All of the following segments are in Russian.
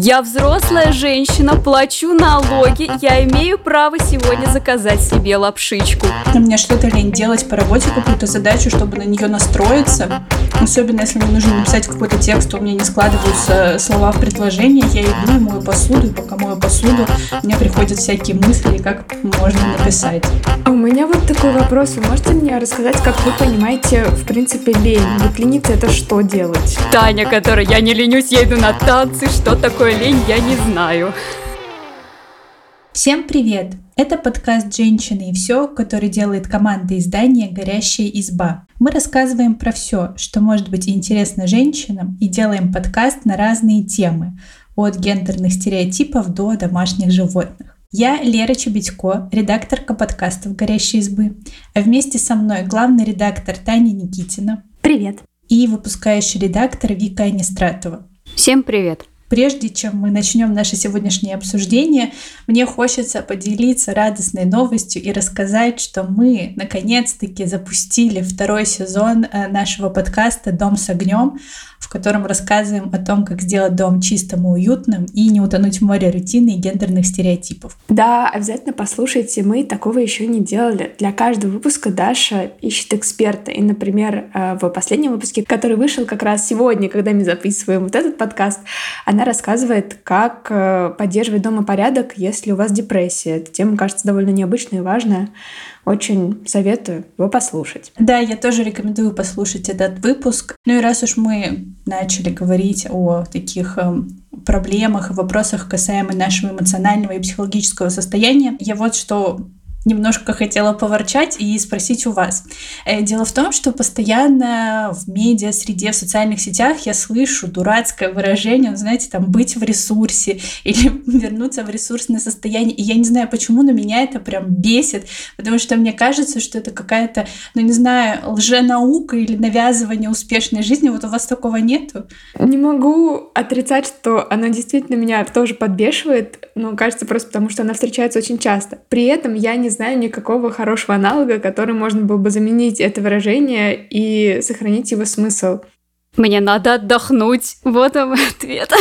Я взрослая женщина, плачу налоги, я имею право сегодня заказать себе лапшичку. Мне что-то лень делать по работе какую-то задачу, чтобы на нее настроиться. Особенно если мне нужно написать какой-то текст, у меня не складываются слова в предложение. Я иду и мою посуду, и пока мою посуду, мне приходят всякие мысли, как можно написать. У меня вот такой вопрос. Вы можете мне рассказать, как вы понимаете, в принципе, лень? Вот лениться это что делать? Таня, которая я не ленюсь, я иду на танцы, что такое такое лень, я не знаю. Всем привет! Это подкаст «Женщины и все», который делает команда издания «Горящая изба». Мы рассказываем про все, что может быть интересно женщинам, и делаем подкаст на разные темы, от гендерных стереотипов до домашних животных. Я Лера Чебедько, редакторка подкастов «Горящей избы», а вместе со мной главный редактор Таня Никитина. Привет! И выпускающий редактор Вика Анистратова. Всем привет! Прежде чем мы начнем наше сегодняшнее обсуждение, мне хочется поделиться радостной новостью и рассказать, что мы наконец-таки запустили второй сезон э, нашего подкаста «Дом с огнем», в котором рассказываем о том, как сделать дом чистым и уютным и не утонуть в море рутины и гендерных стереотипов. Да, обязательно послушайте, мы такого еще не делали. Для каждого выпуска Даша ищет эксперта. И, например, э, в последнем выпуске, который вышел как раз сегодня, когда мы записываем вот этот подкаст, она рассказывает, как э, поддерживать дома порядок, если у вас депрессия. Эта тема кажется довольно необычной и важная. Очень советую его послушать. Да, я тоже рекомендую послушать этот выпуск. Ну и раз уж мы начали говорить о таких эм, проблемах и вопросах касаемо нашего эмоционального и психологического состояния, я вот что немножко хотела поворчать и спросить у вас. Э, дело в том, что постоянно в медиа, среде, в социальных сетях я слышу дурацкое выражение, знаете, там, быть в ресурсе или вернуться в ресурсное состояние. И я не знаю, почему, но меня это прям бесит, потому что мне кажется, что это какая-то, ну, не знаю, лженаука или навязывание успешной жизни. Вот у вас такого нету? Не могу отрицать, что она действительно меня тоже подбешивает, но кажется просто потому, что она встречается очень часто. При этом я не знаю никакого хорошего аналога, который можно было бы заменить это выражение и сохранить его смысл. Мне надо отдохнуть. Вот он ответ.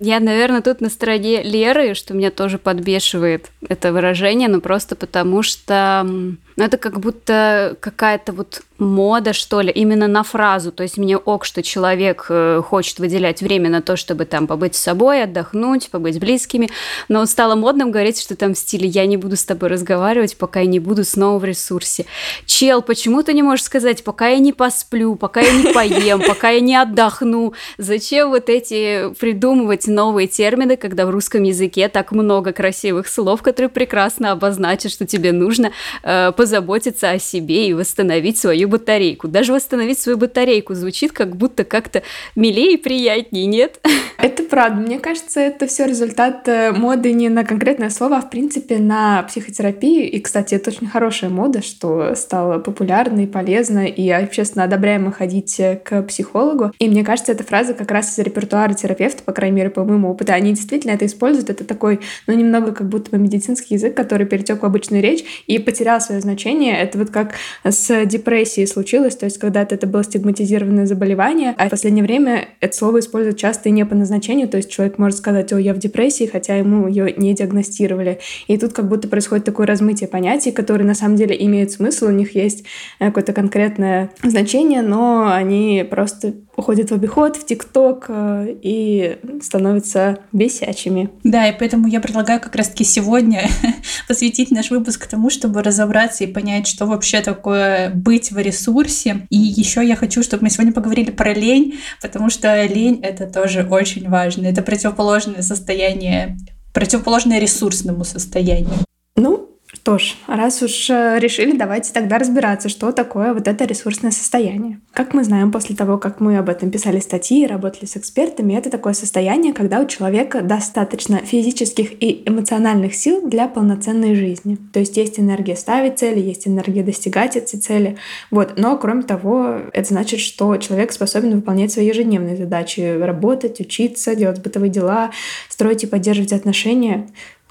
Я, наверное, тут на стороне Леры, что меня тоже подбешивает это выражение, но просто потому что ну, это как будто какая-то вот мода, что ли, именно на фразу. То есть мне ок, что человек э, хочет выделять время на то, чтобы там побыть с собой, отдохнуть, побыть близкими. Но стало модным говорить, что там в стиле «я не буду с тобой разговаривать, пока я не буду снова в ресурсе». Чел, почему ты не можешь сказать «пока я не посплю, пока я не поем, пока я не отдохну»? Зачем вот эти придумывать новые термины, когда в русском языке так много красивых слов, которые прекрасно обозначат, что тебе нужно э, позаботиться о себе и восстановить свою батарейку. Даже восстановить свою батарейку звучит как будто как-то милее и приятнее, нет? Это правда. Мне кажется, это все результат э, моды не на конкретное слово, а в принципе на психотерапию. И, кстати, это очень хорошая мода, что стало популярной, полезно и общественно одобряемо ходить э, к психологу. И мне кажется, эта фраза как раз из репертуара терапевта, по крайней мере, по моему опыту, они действительно это используют. Это такой, ну, немного как будто бы медицинский язык, который перетек в обычную речь и потерял свое значение. Это вот как с депрессией случилось, то есть когда-то это было стигматизированное заболевание, а в последнее время это слово используют часто и не по назначению, то есть человек может сказать, о, я в депрессии, хотя ему ее не диагностировали. И тут как будто происходит такое размытие понятий, которые на самом деле имеют смысл, у них есть э, какое-то конкретное значение, но они просто уходят в обиход, в ТикТок э, и становятся бесячими. Да, и поэтому я предлагаю как раз-таки сегодня посвятить наш выпуск тому, чтобы разобраться и понять, что вообще такое быть в ресурсе. И еще я хочу, чтобы мы сегодня поговорили про лень, потому что лень — это тоже очень важно. Это противоположное состояние, противоположное ресурсному состоянию. Ну, что ж, раз уж э, решили, давайте тогда разбираться, что такое вот это ресурсное состояние. Как мы знаем, после того, как мы об этом писали статьи и работали с экспертами, это такое состояние, когда у человека достаточно физических и эмоциональных сил для полноценной жизни. То есть есть энергия ставить цели, есть энергия достигать эти цели. Вот. Но, кроме того, это значит, что человек способен выполнять свои ежедневные задачи, работать, учиться, делать бытовые дела, строить и поддерживать отношения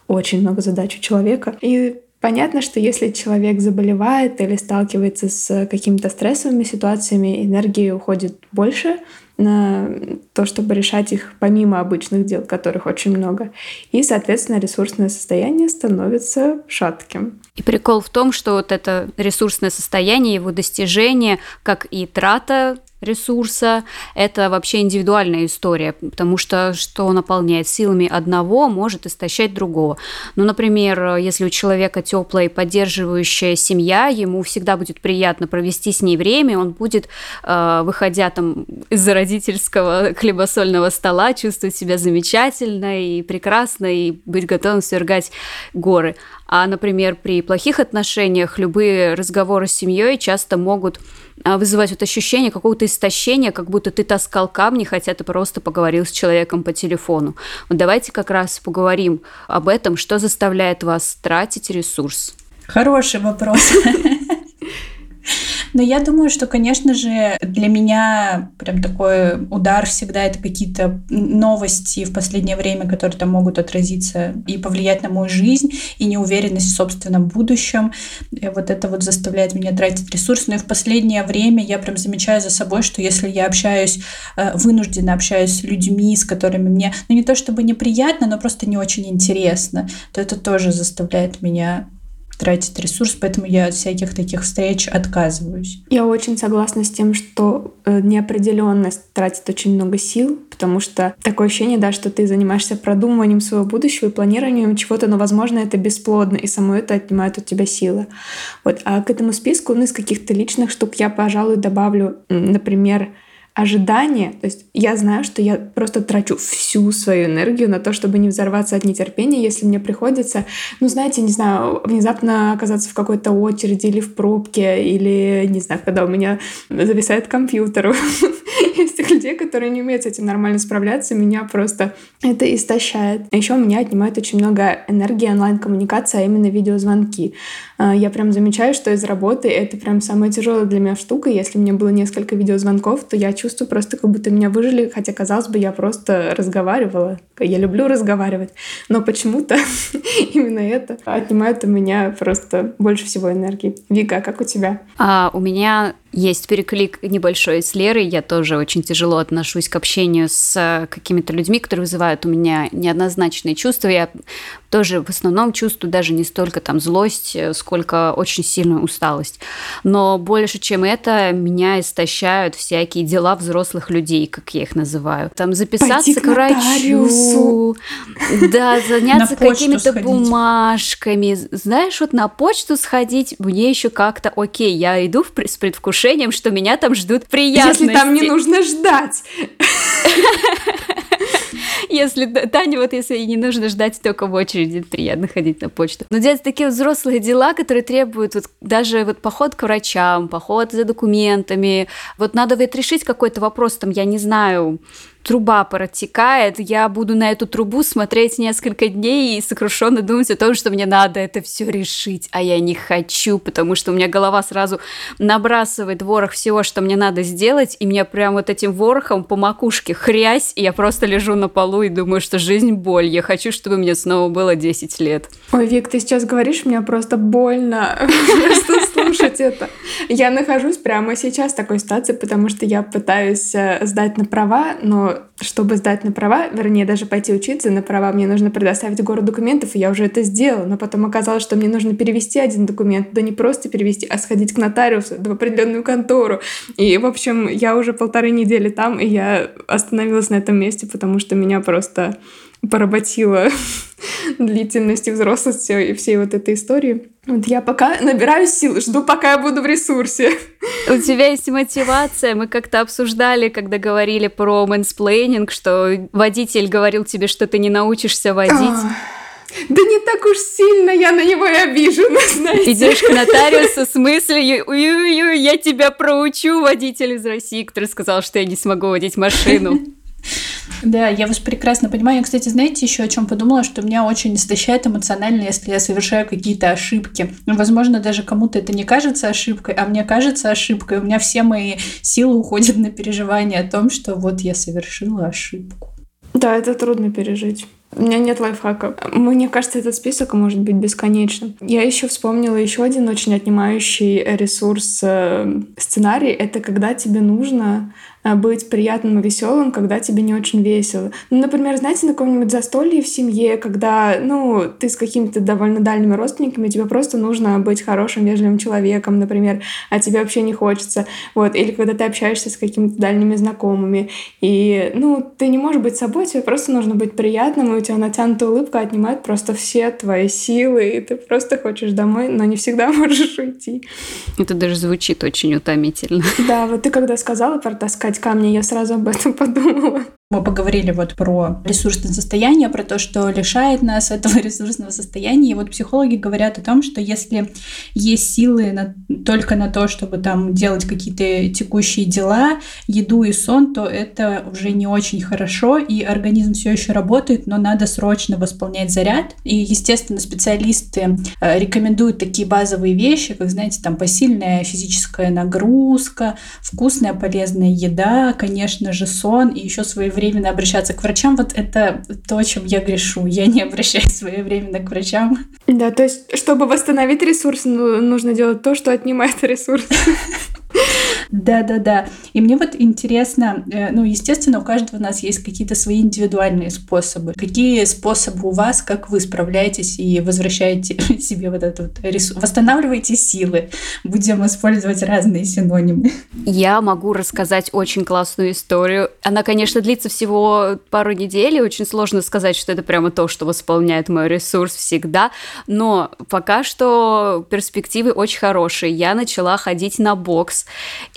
очень много задач у человека. И Понятно, что если человек заболевает или сталкивается с какими-то стрессовыми ситуациями, энергии уходит больше, на то, чтобы решать их помимо обычных дел, которых очень много. И, соответственно, ресурсное состояние становится шатким. И прикол в том, что вот это ресурсное состояние, его достижение, как и трата ресурса, это вообще индивидуальная история, потому что что наполняет силами одного, может истощать другого. Ну, например, если у человека теплая и поддерживающая семья, ему всегда будет приятно провести с ней время, он будет, э, выходя там из-за родительского хлебосольного стола, чувствовать себя замечательно и прекрасно, и быть готовым свергать горы. А, например, при плохих отношениях любые разговоры с семьей часто могут а, вызывать вот ощущение какого-то истощения, как будто ты таскал камни, хотя ты просто поговорил с человеком по телефону. Вот давайте как раз поговорим об этом, что заставляет вас тратить ресурс. Хороший вопрос. Но я думаю, что, конечно же, для меня прям такой удар всегда это какие-то новости в последнее время, которые там могут отразиться и повлиять на мою жизнь, и неуверенность в собственном будущем. И вот это вот заставляет меня тратить ресурс. Но и в последнее время я прям замечаю за собой, что если я общаюсь, э, вынужденно общаюсь с людьми, с которыми мне, ну не то чтобы неприятно, но просто не очень интересно, то это тоже заставляет меня тратить ресурс, поэтому я от всяких таких встреч отказываюсь. Я очень согласна с тем, что э, неопределенность тратит очень много сил, потому что такое ощущение, да, что ты занимаешься продумыванием своего будущего и планированием чего-то, но, возможно, это бесплодно, и само это отнимает от тебя силы. Вот. А к этому списку, ну, из каких-то личных штук я, пожалуй, добавлю, например, ожидание, то есть я знаю, что я просто трачу всю свою энергию на то, чтобы не взорваться от нетерпения, если мне приходится, ну, знаете, не знаю, внезапно оказаться в какой-то очереди или в пробке, или, не знаю, когда у меня зависает компьютер. Есть людей, которые не умеют с этим нормально справляться, меня просто это истощает. А еще у меня отнимает очень много энергии онлайн-коммуникация, а именно видеозвонки. А, я прям замечаю, что из работы это прям самая тяжелая для меня штука. Если мне было несколько видеозвонков, то я чувствую просто, как будто меня выжили, хотя, казалось бы, я просто разговаривала. Я люблю разговаривать, но почему-то именно это отнимает у меня просто больше всего энергии. Вика, как у тебя? А, у меня есть переклик небольшой с Лерой. Я тоже очень тяжело отношусь к общению с э, какими-то людьми, которые вызывают у меня неоднозначные чувства. Я тоже в основном чувствую даже не столько там злость, э, сколько очень сильную усталость. Но больше, чем это, меня истощают всякие дела взрослых людей, как я их называю. Там записаться к, к врачу, да, заняться какими-то бумажками. Знаешь, вот на почту сходить мне еще как-то окей. Я иду с предвкушением предвкушением, что меня там ждут приятности. Если там не нужно ждать. Если Таня, вот если и не нужно ждать только в очереди, приятно ходить на почту. Но делать такие взрослые дела, которые требуют вот даже вот поход к врачам, поход за документами. Вот надо ведь решить какой-то вопрос, там, я не знаю, труба протекает, я буду на эту трубу смотреть несколько дней и сокрушенно думать о том, что мне надо это все решить, а я не хочу, потому что у меня голова сразу набрасывает ворох всего, что мне надо сделать, и меня прям вот этим ворохом по макушке хрясь, и я просто лежу на полу и думаю, что жизнь боль, я хочу, чтобы мне снова было 10 лет. Ой, Вик, ты сейчас говоришь, мне просто больно просто слушать это. Я нахожусь прямо сейчас в такой ситуации, потому что я пытаюсь э, сдать на права, но чтобы сдать на права, вернее, даже пойти учиться на права, мне нужно предоставить гору документов, и я уже это сделала. Но потом оказалось, что мне нужно перевести один документ, да не просто перевести, а сходить к нотариусу, в определенную контору. И, в общем, я уже полторы недели там, и я остановилась на этом месте, потому что меня просто поработила длительность и взрослость и всей вот этой истории. Вот я пока набираю сил, жду, пока я буду в ресурсе. У тебя есть мотивация. Мы как-то обсуждали, когда говорили про мэнсплейнинг, что водитель говорил тебе, что ты не научишься водить. Да не так уж сильно я на него и обижена, знаете. Идешь к нотариусу с мыслью, ой-ой-ой, я тебя проучу, водитель из России, который сказал, что я не смогу водить машину. Да, я вас прекрасно понимаю. Я, кстати, знаете, еще о чем подумала, что меня очень истощает эмоционально, если я совершаю какие-то ошибки. Ну, возможно, даже кому-то это не кажется ошибкой, а мне кажется ошибкой. У меня все мои силы уходят на переживание о том, что вот я совершила ошибку. Да, это трудно пережить. У меня нет лайфхака. Мне кажется, этот список может быть бесконечным. Я еще вспомнила еще один очень отнимающий ресурс э, сценарий. Это когда тебе нужно быть приятным и веселым, когда тебе не очень весело. Ну, например, знаете, на каком-нибудь застолье в семье, когда, ну, ты с какими-то довольно дальними родственниками, тебе просто нужно быть хорошим, вежливым человеком, например, а тебе вообще не хочется. Вот. Или когда ты общаешься с какими-то дальними знакомыми, и, ну, ты не можешь быть собой, тебе просто нужно быть приятным, и у тебя натянутая улыбка отнимает просто все твои силы, и ты просто хочешь домой, но не всегда можешь уйти. Это даже звучит очень утомительно. Да, вот ты когда сказала про таскать камни, я сразу об этом подумала. Мы поговорили вот про ресурсное состояние, про то, что лишает нас этого ресурсного состояния. И вот психологи говорят о том, что если есть силы на, только на то, чтобы там делать какие-то текущие дела, еду и сон, то это уже не очень хорошо, и организм все еще работает, но надо срочно восполнять заряд. И, естественно, специалисты э, рекомендуют такие базовые вещи, как, знаете, там посильная физическая нагрузка, вкусная полезная еда, конечно же, сон и еще своевременно своевременно обращаться к врачам, вот это то, чем я грешу. Я не обращаюсь своевременно к врачам. Да, то есть, чтобы восстановить ресурс, ну, нужно делать то, что отнимает ресурс. Да-да-да. И мне вот интересно, э, ну, естественно, у каждого у нас есть какие-то свои индивидуальные способы. Какие способы у вас, как вы справляетесь и возвращаете себе вот этот вот ресурс, восстанавливаете силы? Будем использовать разные синонимы. Я могу рассказать очень классную историю. Она, конечно, длится всего пару недель, и очень сложно сказать, что это прямо то, что восполняет мой ресурс всегда, но пока что перспективы очень хорошие. Я начала ходить на бокс,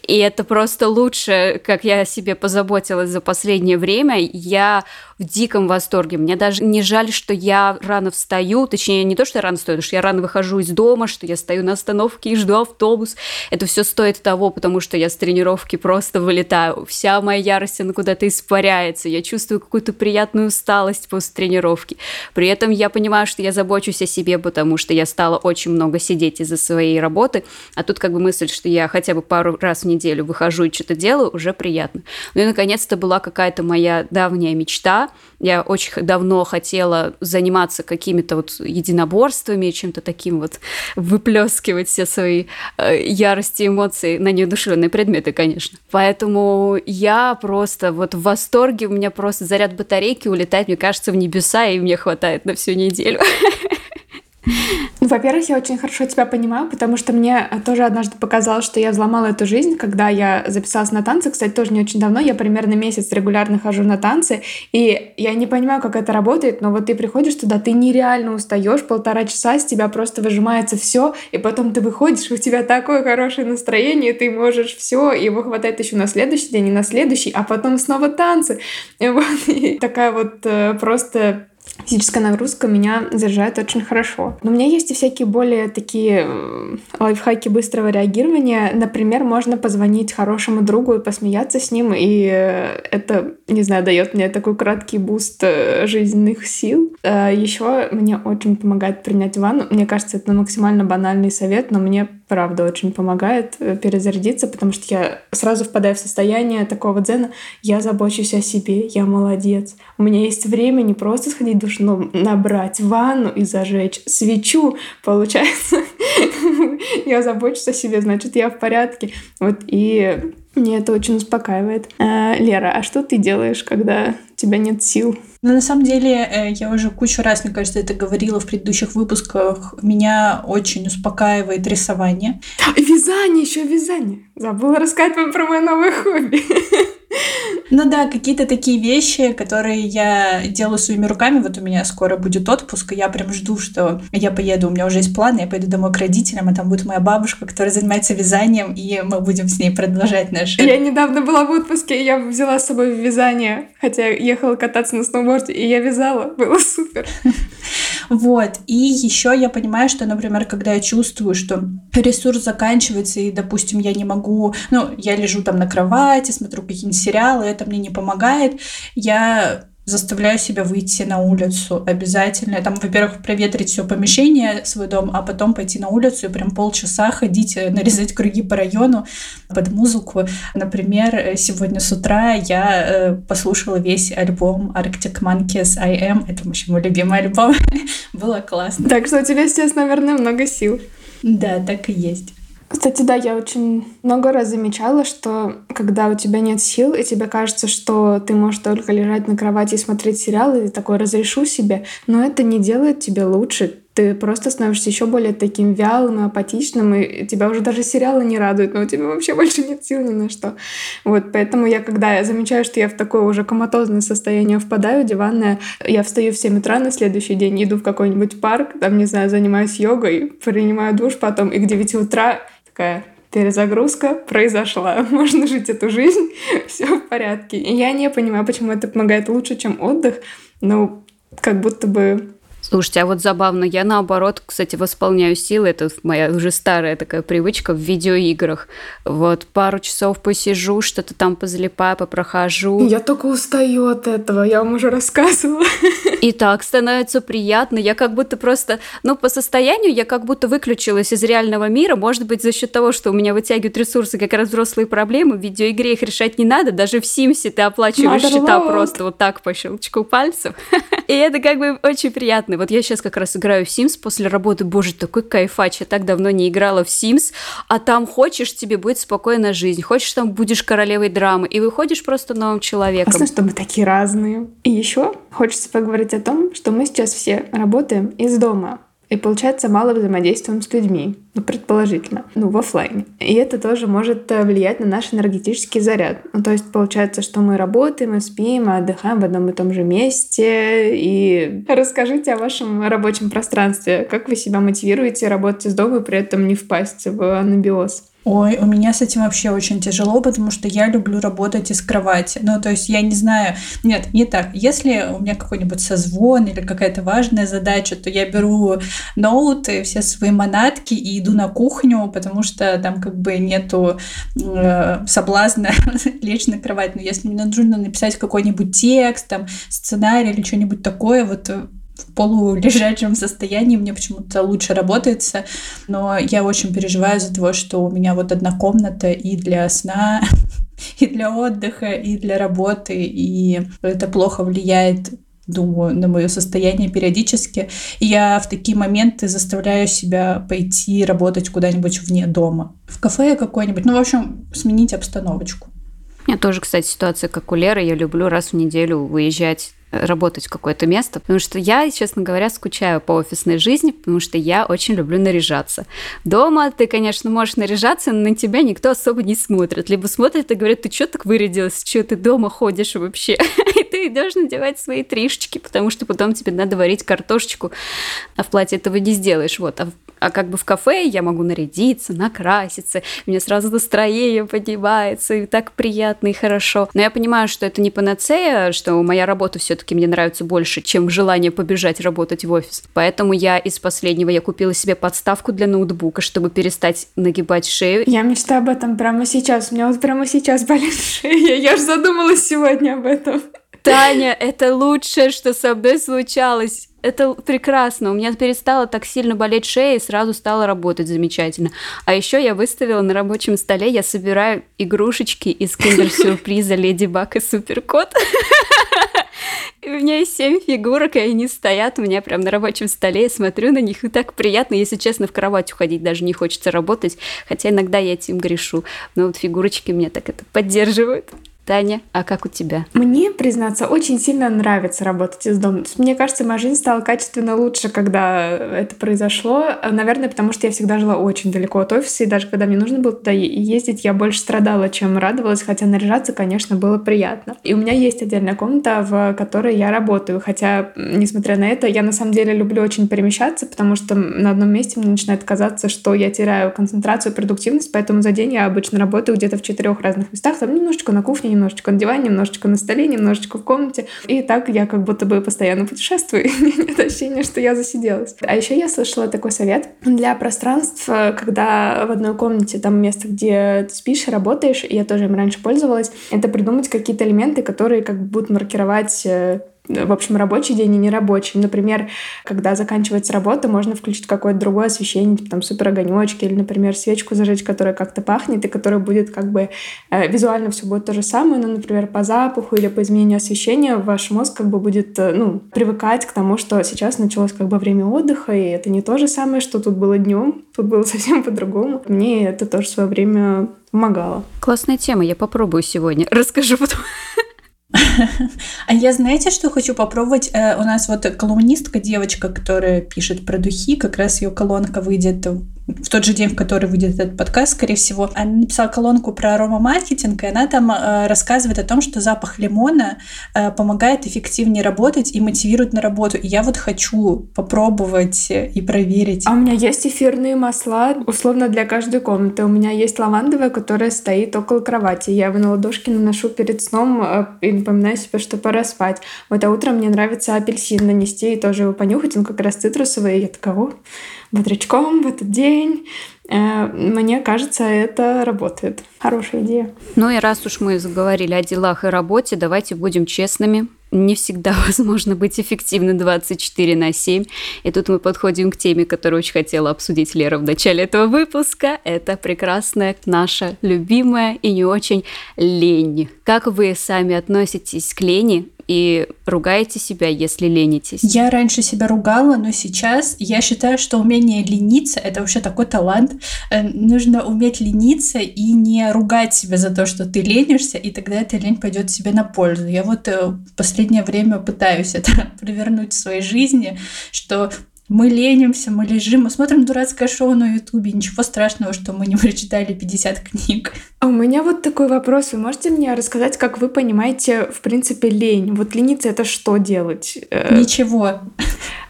и это просто лучше, как я о себе позаботилась за последнее время. Я в диком восторге. Мне даже не жаль, что я рано встаю, точнее, не то, что я рано встаю, что я рано выхожу из дома, что я стою на остановке и жду автобус. Это все стоит того, потому что я с тренировки просто вылетаю. Вся моя ярость, она куда-то испаряется. Я чувствую какую-то приятную усталость после тренировки. При этом я понимаю, что я забочусь о себе, потому что я стала очень много сидеть из-за своей работы. А тут как бы мысль, что я хотя бы пару раз неделю выхожу и что-то делаю, уже приятно. Ну и наконец-то была какая-то моя давняя мечта, я очень давно хотела заниматься какими-то вот единоборствами, чем-то таким вот, выплескивать все свои э, ярости, эмоции на неудушевленные предметы, конечно. Поэтому я просто вот в восторге, у меня просто заряд батарейки улетает, мне кажется, в небеса, и мне хватает на всю неделю. Ну, во-первых, я очень хорошо тебя понимаю, потому что мне тоже однажды показалось, что я взломала эту жизнь, когда я записалась на танцы, кстати, тоже не очень давно, я примерно месяц регулярно хожу на танцы, и я не понимаю, как это работает, но вот ты приходишь туда, ты нереально устаешь, полтора часа с тебя просто выжимается все, и потом ты выходишь, у тебя такое хорошее настроение, ты можешь все, его хватает еще на следующий день и на следующий, а потом снова танцы. И вот и такая вот э, просто физическая нагрузка меня заряжает очень хорошо. Но у меня есть и всякие более такие лайфхаки быстрого реагирования. Например, можно позвонить хорошему другу и посмеяться с ним, и э, это, не знаю, дает мне такой краткий boost э, жизненных сил. А Еще мне очень помогает принять ванну. Мне кажется, это максимально банальный совет, но мне правда очень помогает э, перезарядиться, потому что я сразу впадаю в состояние такого дзена. Я забочусь о себе, я молодец. У меня есть время не просто сходить в душ, но набрать ванну и зажечь свечу. Получается, я забочусь о себе, значит, я в порядке. Вот и мне это очень успокаивает. А, Лера, а что ты делаешь, когда у тебя нет сил? Ну, на самом деле, э, я уже кучу раз, мне кажется, это говорила в предыдущих выпусках. Меня очень успокаивает рисование. Вязание, еще вязание. Забыла рассказать вам про мое новое хобби. Ну да, какие-то такие вещи, которые я делаю своими руками. Вот у меня скоро будет отпуск, и я прям жду, что я поеду, у меня уже есть планы, я поеду домой к родителям, а там будет моя бабушка, которая занимается вязанием, и мы будем с ней продолжать наши... Я недавно была в отпуске, и я взяла с собой вязание, хотя ехала кататься на сноуборде, и я вязала, было супер. Вот. И еще я понимаю, что, например, когда я чувствую, что ресурс заканчивается, и, допустим, я не могу... Ну, я лежу там на кровати, смотрю какие-нибудь сериалы, это мне не помогает, я заставляю себя выйти на улицу обязательно. Там, во-первых, проветрить все помещение, свой дом, а потом пойти на улицу и прям полчаса ходить, э, нарезать круги по району под музыку. Например, сегодня с утра я э, послушала весь альбом Arctic Monkeys I Am. Это вообще мой любимый альбом. Было классно. Так что у тебя сейчас, наверное, много сил. Да, так и есть. Кстати, да, я очень много раз замечала, что когда у тебя нет сил, и тебе кажется, что ты можешь только лежать на кровати и смотреть сериалы, и такой разрешу себе, но это не делает тебе лучше ты просто становишься еще более таким вялым и апатичным, и тебя уже даже сериалы не радуют, но у тебя вообще больше нет сил ни на что. Вот, поэтому я, когда я замечаю, что я в такое уже коматозное состояние впадаю, диванное, я встаю в 7 утра на следующий день, иду в какой-нибудь парк, там, не знаю, занимаюсь йогой, принимаю душ потом, и к 9 утра такая перезагрузка произошла. Можно жить эту жизнь, все в порядке. И я не понимаю, почему это помогает лучше, чем отдых. но как будто бы Слушайте, а вот забавно, я наоборот, кстати, восполняю силы, это моя уже старая такая привычка в видеоиграх. Вот пару часов посижу, что-то там позалипаю, попрохожу. Я только устаю от этого, я вам уже рассказывала. И так становится приятно. Я как будто просто, ну, по состоянию я как будто выключилась из реального мира. Может быть, за счет того, что у меня вытягивают ресурсы как раз взрослые проблемы, в видеоигре их решать не надо. Даже в Симсе ты оплачиваешь Mother счета Lord. просто вот так по щелчку пальцев. И это как бы очень приятно. Вот я сейчас как раз играю в Sims после работы. Боже, такой кайфач. Я так давно не играла в Sims. А там хочешь, тебе будет спокойная жизнь. Хочешь, там будешь королевой драмы. И выходишь просто новым человеком. Классно, что мы такие разные. И еще хочется поговорить о том, что мы сейчас все работаем из дома. И получается мало взаимодействуем с людьми, ну, предположительно, ну, в офлайне. И это тоже может э, влиять на наш энергетический заряд. Ну, то есть получается, что мы работаем, мы спим, мы отдыхаем в одном и том же месте. И расскажите о вашем рабочем пространстве. Как вы себя мотивируете работать из дома и при этом не впасть в анабиоз? Ой, у меня с этим вообще очень тяжело, потому что я люблю работать из кровати. Ну, то есть я не знаю... Нет, не так. Если у меня какой-нибудь созвон или какая-то важная задача, то я беру ноут и все свои манатки и иду на кухню, потому что там как бы нету э, соблазна лечь на кровать. Но если мне нужно написать какой-нибудь текст, там, сценарий или что-нибудь такое, вот в полулежачем состоянии мне почему-то лучше работается, но я очень переживаю из-за того, что у меня вот одна комната и для сна, и для отдыха, и для работы, и это плохо влияет думаю, на мое состояние периодически. И я в такие моменты заставляю себя пойти работать куда-нибудь вне дома. В кафе какое-нибудь. Ну, в общем, сменить обстановочку. У меня тоже, кстати, ситуация, как у Леры. Я люблю раз в неделю выезжать работать в какое-то место, потому что я, честно говоря, скучаю по офисной жизни, потому что я очень люблю наряжаться. Дома ты, конечно, можешь наряжаться, но на тебя никто особо не смотрит. Либо смотрит и говорит, ты что так вырядилась, что ты дома ходишь вообще? И ты идешь надевать свои тришечки, потому что потом тебе надо варить картошечку, а в платье этого не сделаешь. Вот. А а как бы в кафе я могу нарядиться, накраситься, у меня сразу настроение поднимается, и так приятно и хорошо. Но я понимаю, что это не панацея, что моя работа все-таки мне нравится больше, чем желание побежать работать в офис. Поэтому я из последнего я купила себе подставку для ноутбука, чтобы перестать нагибать шею. Я мечтаю об этом прямо сейчас. У меня вот прямо сейчас болит шея. Я же задумалась сегодня об этом. Таня, это лучшее, что со мной случалось это прекрасно. У меня перестала так сильно болеть шея и сразу стала работать замечательно. А еще я выставила на рабочем столе, я собираю игрушечки из киндер-сюрприза Леди Баг и Суперкот. У меня есть семь фигурок, и они стоят у меня прям на рабочем столе. Я смотрю на них, и так приятно. Если честно, в кровать уходить даже не хочется работать. Хотя иногда я этим грешу. Но вот фигурочки меня так это поддерживают. Таня, а как у тебя? Мне, признаться, очень сильно нравится работать из дома. Мне кажется, моя жизнь стала качественно лучше, когда это произошло. Наверное, потому что я всегда жила очень далеко от офиса, и даже когда мне нужно было туда ездить, я больше страдала, чем радовалась, хотя наряжаться, конечно, было приятно. И у меня есть отдельная комната, в которой я работаю, хотя, несмотря на это, я на самом деле люблю очень перемещаться, потому что на одном месте мне начинает казаться, что я теряю концентрацию, продуктивность, поэтому за день я обычно работаю где-то в четырех разных местах, там немножечко на кухне, немножечко на диване, немножечко на столе, немножечко в комнате. И так я как будто бы постоянно путешествую. Нет ощущения, что я засиделась. А еще я слышала такой совет для пространств, когда в одной комнате там место, где ты спишь и работаешь, я тоже им раньше пользовалась, это придумать какие-то элементы, которые как будут маркировать э, в общем, рабочий день и нерабочий. Например, когда заканчивается работа, можно включить какое-то другое освещение, типа там супер огонечки или, например, свечку зажечь, которая как-то пахнет и которая будет как бы э, визуально все будет то же самое, но, например, по запаху или по изменению освещения ваш мозг как бы будет, э, ну, привыкать к тому, что сейчас началось как бы время отдыха, и это не то же самое, что тут было днем, тут было совсем по-другому. Мне это тоже свое время помогало. Классная тема, я попробую сегодня. Расскажу потом. А я знаете, что хочу попробовать? Э, у нас вот колумнистка, девочка, которая пишет про духи, как раз ее колонка выйдет в тот же день, в который выйдет этот подкаст, скорее всего, она написала колонку про аромамаркетинг, и она там э, рассказывает о том, что запах лимона э, помогает эффективнее работать и мотивирует на работу. И я вот хочу попробовать и проверить. А у меня есть эфирные масла, условно, для каждой комнаты. У меня есть лавандовая, которая стоит около кровати. Я его на ладошке наношу перед сном э, и напоминаю себе, что пора спать. Вот а утром мне нравится апельсин нанести и тоже его понюхать. Он как раз цитрусовый. И я такая, бодрячком в этот день. Э, мне кажется, это работает. Хорошая идея. Ну и раз уж мы заговорили о делах и работе, давайте будем честными. Не всегда возможно быть эффективным 24 на 7. И тут мы подходим к теме, которую очень хотела обсудить Лера в начале этого выпуска. Это прекрасная наша любимая и не очень лень. Как вы сами относитесь к лени? И ругаете себя, если ленитесь? Я раньше себя ругала, но сейчас я считаю, что умение лениться — это вообще такой талант. Э, нужно уметь лениться и не ругать себя за то, что ты ленишься, и тогда эта лень пойдет себе на пользу. Я вот э, в последнее время пытаюсь это провернуть в своей жизни, что мы ленимся, мы лежим, мы смотрим дурацкое шоу на Ютубе. Ничего страшного, что мы не прочитали 50 книг. А у меня вот такой вопрос. Вы можете мне рассказать, как вы понимаете, в принципе, лень? Вот лениться — это что делать? Э, Ничего.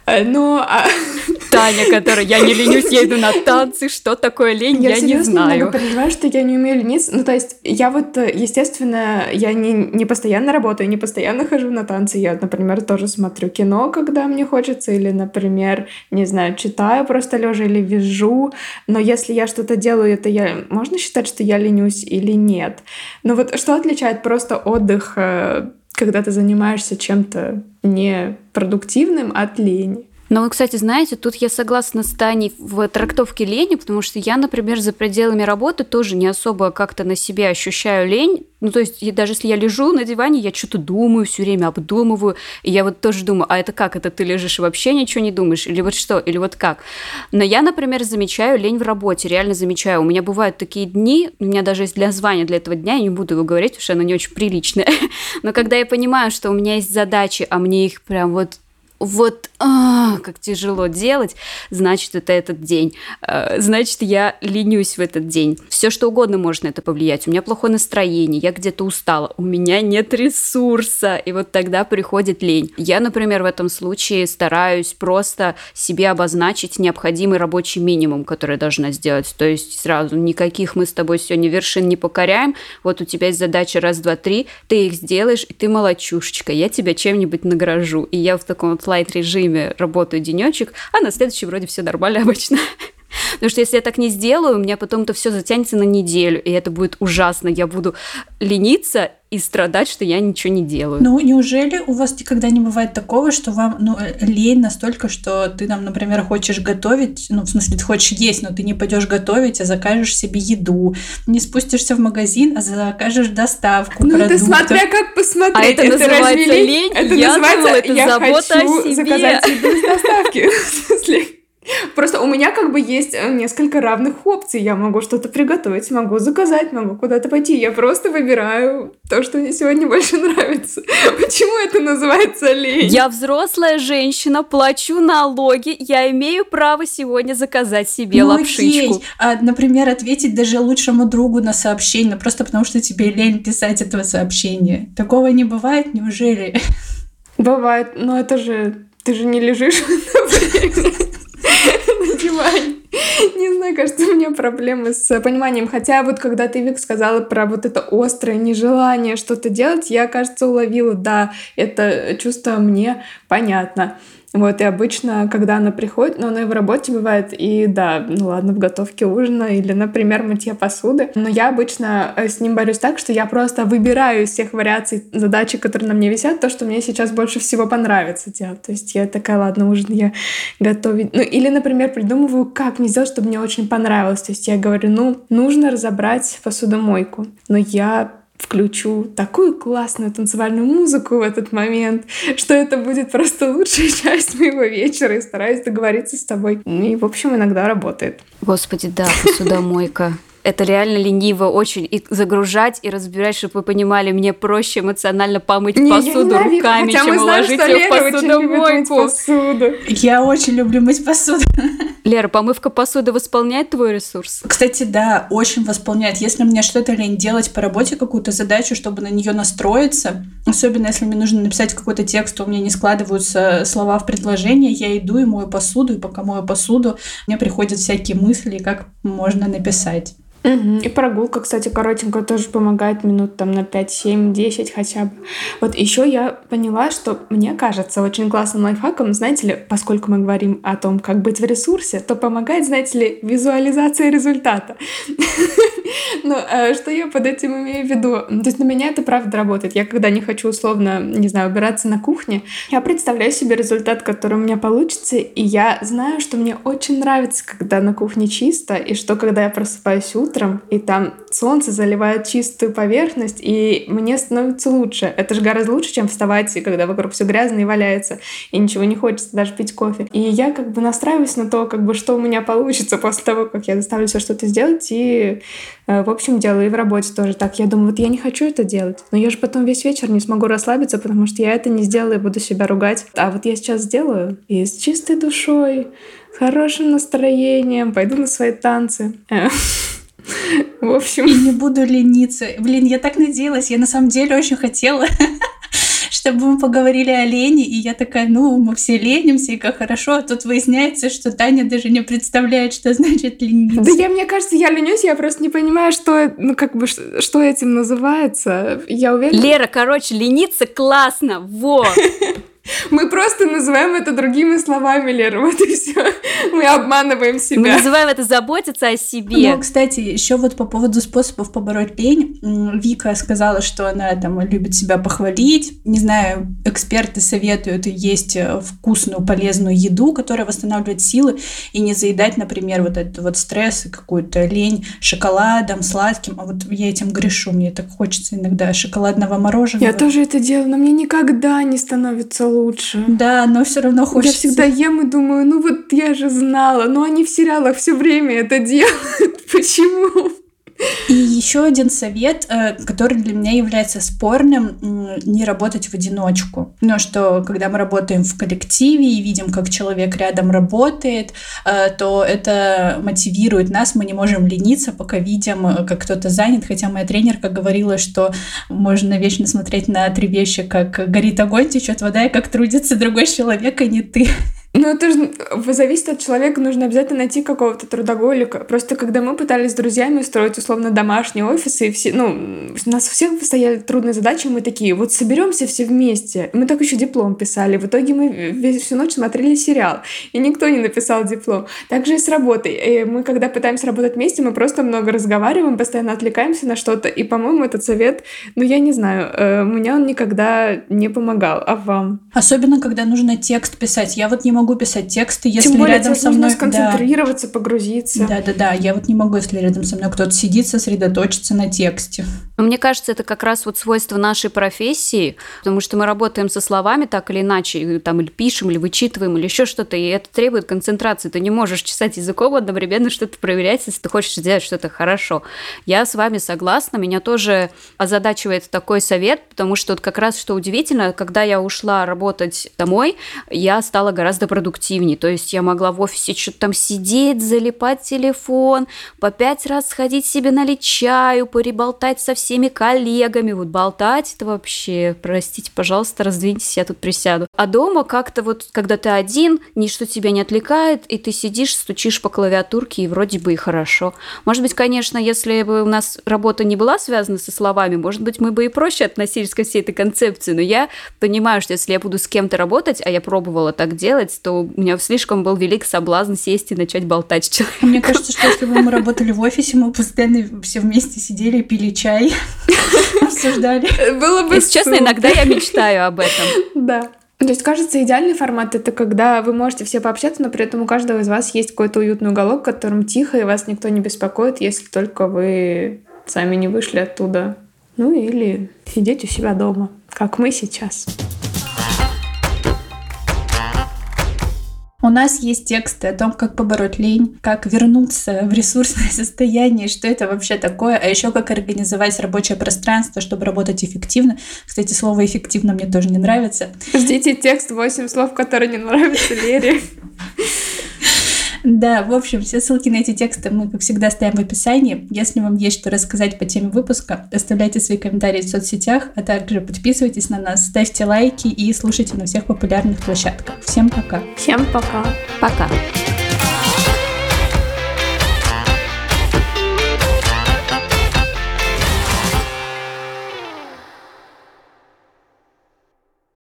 Э, ну, а... Таня, которая я не ленюсь, я иду на танцы, что такое лень, я, я не знаю. Я понимаю, что я не умею лениться. Ну, то есть, я вот, естественно, я не, не постоянно работаю, не постоянно хожу на танцы. Я, например, тоже смотрю кино, когда мне хочется, или, например, не знаю, читаю просто лежа или вяжу. Но если я что-то делаю, это я... Можно считать, что я ленюсь или нет? Но вот что отличает просто отдых э, когда ты занимаешься чем-то непродуктивным от лени. Но вы, кстати, знаете, тут я согласна с Таней в трактовке лени, потому что я, например, за пределами работы тоже не особо как-то на себе ощущаю лень. Ну, то есть, даже если я лежу на диване, я что-то думаю, все время обдумываю, и я вот тоже думаю, а это как, это ты лежишь и вообще ничего не думаешь, или вот что, или вот как. Но я, например, замечаю лень в работе, реально замечаю. У меня бывают такие дни, у меня даже есть название для этого дня, я не буду его говорить, потому что оно не очень приличное. Но когда я понимаю, что у меня есть задачи, а мне их прям вот вот а, как тяжело делать, значит, это этот день. А, значит, я ленюсь в этот день. Все что угодно может на это повлиять. У меня плохое настроение, я где-то устала, у меня нет ресурса, и вот тогда приходит лень. Я, например, в этом случае стараюсь просто себе обозначить необходимый рабочий минимум, который я должна сделать. То есть сразу никаких мы с тобой сегодня вершин не покоряем. Вот у тебя есть задача раз, два, три, ты их сделаешь, и ты молочушечка. Я тебя чем-нибудь награжу. И я в таком вот лайт режиме работаю денечек, а на следующий вроде все нормально обычно. Потому что если я так не сделаю, у меня потом это все затянется на неделю, и это будет ужасно. Я буду лениться и страдать, что я ничего не делаю. Ну, неужели у вас никогда не бывает такого, что вам ну, лень настолько, что ты там, например, хочешь готовить, ну, в смысле, ты хочешь есть, но ты не пойдешь готовить, а закажешь себе еду, не спустишься в магазин, а закажешь доставку Ну, это смотря как посмотреть. А это, это называется лень? Это я называется, думала, это я забота хочу о себе. заказать еду с доставки. В смысле, Просто у меня как бы есть э, несколько равных опций. Я могу что-то приготовить, могу заказать, могу куда-то пойти. Я просто выбираю то, что мне сегодня больше нравится. Почему это называется лень? Я взрослая женщина, плачу налоги, я имею право сегодня заказать себе ну, лапшичку. Окей. А, например, ответить даже лучшему другу на сообщение, просто потому что тебе лень писать этого сообщения. Такого не бывает, неужели? Бывает, но это же... Ты же не лежишь на диване. Не знаю, кажется, у меня проблемы с пониманием. Хотя вот когда ты, Вик, сказала про вот это острое нежелание что-то делать, я, кажется, уловила, да, это чувство мне понятно. Вот, и обычно, когда она приходит, но она и в работе бывает, и да, ну ладно, в готовке ужина или, например, мытье посуды. Но я обычно э, с ним борюсь так, что я просто выбираю из всех вариаций задачи, которые на мне висят, то, что мне сейчас больше всего понравится делать. То есть я такая, ладно, ужин я готовить. Ну, или, например, придумываю, как мне сделать, чтобы мне очень понравилось. То есть я говорю, ну, нужно разобрать посудомойку. Но я включу такую классную танцевальную музыку в этот момент, что это будет просто лучшая часть моего вечера, и стараюсь договориться с тобой. И, в общем, иногда работает. Господи, да, посудомойка это реально лениво очень и загружать и разбирать, чтобы вы понимали, мне проще эмоционально помыть не, посуду руками, Хотя чем уложить ее в посудомойку. Посуду. Я очень люблю мыть посуду. Лера, помывка посуды восполняет твой ресурс? Кстати, да, очень восполняет. Если мне что-то лень делать по работе, какую-то задачу, чтобы на нее настроиться, особенно если мне нужно написать какой-то текст, у меня не складываются слова в предложение, я иду и мою посуду, и пока мою посуду, мне приходят всякие мысли, как можно написать. Угу. И прогулка, кстати, коротенькая тоже помогает минут там на 5, 7, 10 хотя бы. Вот еще я поняла, что мне кажется очень классным лайфхаком, знаете ли, поскольку мы говорим о том, как быть в ресурсе, то помогает, знаете ли, визуализация результата. Ну, что я под этим имею в виду? То есть на меня это правда работает. Я когда не хочу условно, не знаю, убираться на кухне, я представляю себе результат, который у меня получится, и я знаю, что мне очень нравится, когда на кухне чисто, и что когда я просыпаюсь утром, и там солнце заливает чистую поверхность, и мне становится лучше. Это же гораздо лучше, чем вставать, когда вокруг все грязно и валяется, и ничего не хочется даже пить кофе. И я как бы настраиваюсь на то, как бы, что у меня получится после того, как я заставлю себя что-то сделать, и Э, в общем, делаю и в работе тоже так. Я думаю, вот я не хочу это делать, но я же потом весь вечер не смогу расслабиться, потому что я это не сделаю буду себя ругать. А вот я сейчас сделаю и с чистой душой, с хорошим настроением, пойду на свои танцы. В общем... И не буду лениться. Блин, я так надеялась. Я на самом деле очень хотела чтобы мы поговорили о лени, и я такая, ну, мы все ленимся, и как хорошо, а тут выясняется, что Таня даже не представляет, что значит лениться. Да я, мне кажется, я ленюсь, я просто не понимаю, что, ну, как бы, что этим называется. Я уверена... Лера, короче, лениться классно, во! Мы просто называем это другими словами, Лера, вот и все. Мы обманываем себя. Мы называем это заботиться о себе. Ну, кстати, еще вот по поводу способов побороть лень. Вика сказала, что она там любит себя похвалить. Не знаю, эксперты советуют есть э, вкусную, полезную еду, которая восстанавливает силы, и не заедать, например, вот этот вот стресс и какую-то лень шоколадом, сладким. А вот я этим грешу, мне так хочется иногда шоколадного мороженого. Я тоже это делаю, но мне никогда не становится лучше. Да, но все равно хочется. Я всегда ем и думаю, ну вот я же знала, но они в сериалах все время это делают. Почему? И еще один совет, э, который для меня является спорным, не работать в одиночку. Но что, когда мы работаем в коллективе и видим, как человек рядом работает, э, то это мотивирует нас, мы не можем лениться, пока видим, э, как кто-то занят. Хотя моя тренерка говорила, что можно вечно смотреть на три вещи, как горит огонь, течет вода, и как трудится другой человек, а не ты. Ну, это же зависит от человека, нужно обязательно найти какого-то трудоголика. Просто когда мы пытались с друзьями устроить условно домашние офисы, и все, ну, у нас у всех стояли трудные задачи, мы такие, вот соберемся все вместе. Мы так еще диплом писали. В итоге мы всю ночь смотрели сериал, и никто не написал диплом. Также и с работой. И мы, когда пытаемся работать вместе, мы просто много разговариваем, постоянно отвлекаемся на что-то. И, по-моему, этот совет, ну, я не знаю, э, мне он никогда не помогал. А вам? Особенно, когда нужно текст писать. Я вот не могу могу писать тексты, если Тем более, рядом со мной... сконцентрироваться, да. погрузиться. Да-да-да, я вот не могу, если рядом со мной кто-то сидит, сосредоточиться на тексте. Мне кажется, это как раз вот свойство нашей профессии, потому что мы работаем со словами так или иначе, там или пишем, или вычитываем, или еще что-то, и это требует концентрации. Ты не можешь чесать языком одновременно что-то проверять, если ты хочешь сделать что-то хорошо. Я с вами согласна, меня тоже озадачивает такой совет, потому что вот как раз что удивительно, когда я ушла работать домой, я стала гораздо продуктивнее. То есть я могла в офисе что-то там сидеть, залипать телефон, по пять раз сходить себе налить чаю, пореболтать со всеми всеми коллегами, вот болтать это вообще, простите, пожалуйста, раздвиньтесь, я тут присяду. А дома как-то вот, когда ты один, ничто тебя не отвлекает, и ты сидишь, стучишь по клавиатурке, и вроде бы и хорошо. Может быть, конечно, если бы у нас работа не была связана со словами, может быть, мы бы и проще относились ко всей этой концепции, но я понимаю, что если я буду с кем-то работать, а я пробовала так делать, то у меня слишком был велик соблазн сесть и начать болтать с человеком. Мне кажется, что если бы мы работали в офисе, мы постоянно все вместе сидели, пили чай, обсуждали. Было бы Если честно, иногда я мечтаю об этом. Да. То есть, кажется, идеальный формат — это когда вы можете все пообщаться, но при этом у каждого из вас есть какой-то уютный уголок, в котором тихо, и вас никто не беспокоит, если только вы сами не вышли оттуда. Ну или сидеть у себя дома, как мы сейчас. У нас есть тексты о том, как побороть лень, как вернуться в ресурсное состояние, что это вообще такое, а еще как организовать рабочее пространство, чтобы работать эффективно. Кстати, слово «эффективно» мне тоже не нравится. Ждите текст 8 слов, которые не нравятся Лере. Да, в общем, все ссылки на эти тексты мы, как всегда, ставим в описании. Если вам есть что рассказать по теме выпуска, оставляйте свои комментарии в соцсетях, а также подписывайтесь на нас, ставьте лайки и слушайте на всех популярных площадках. Всем пока! Всем пока! Пока!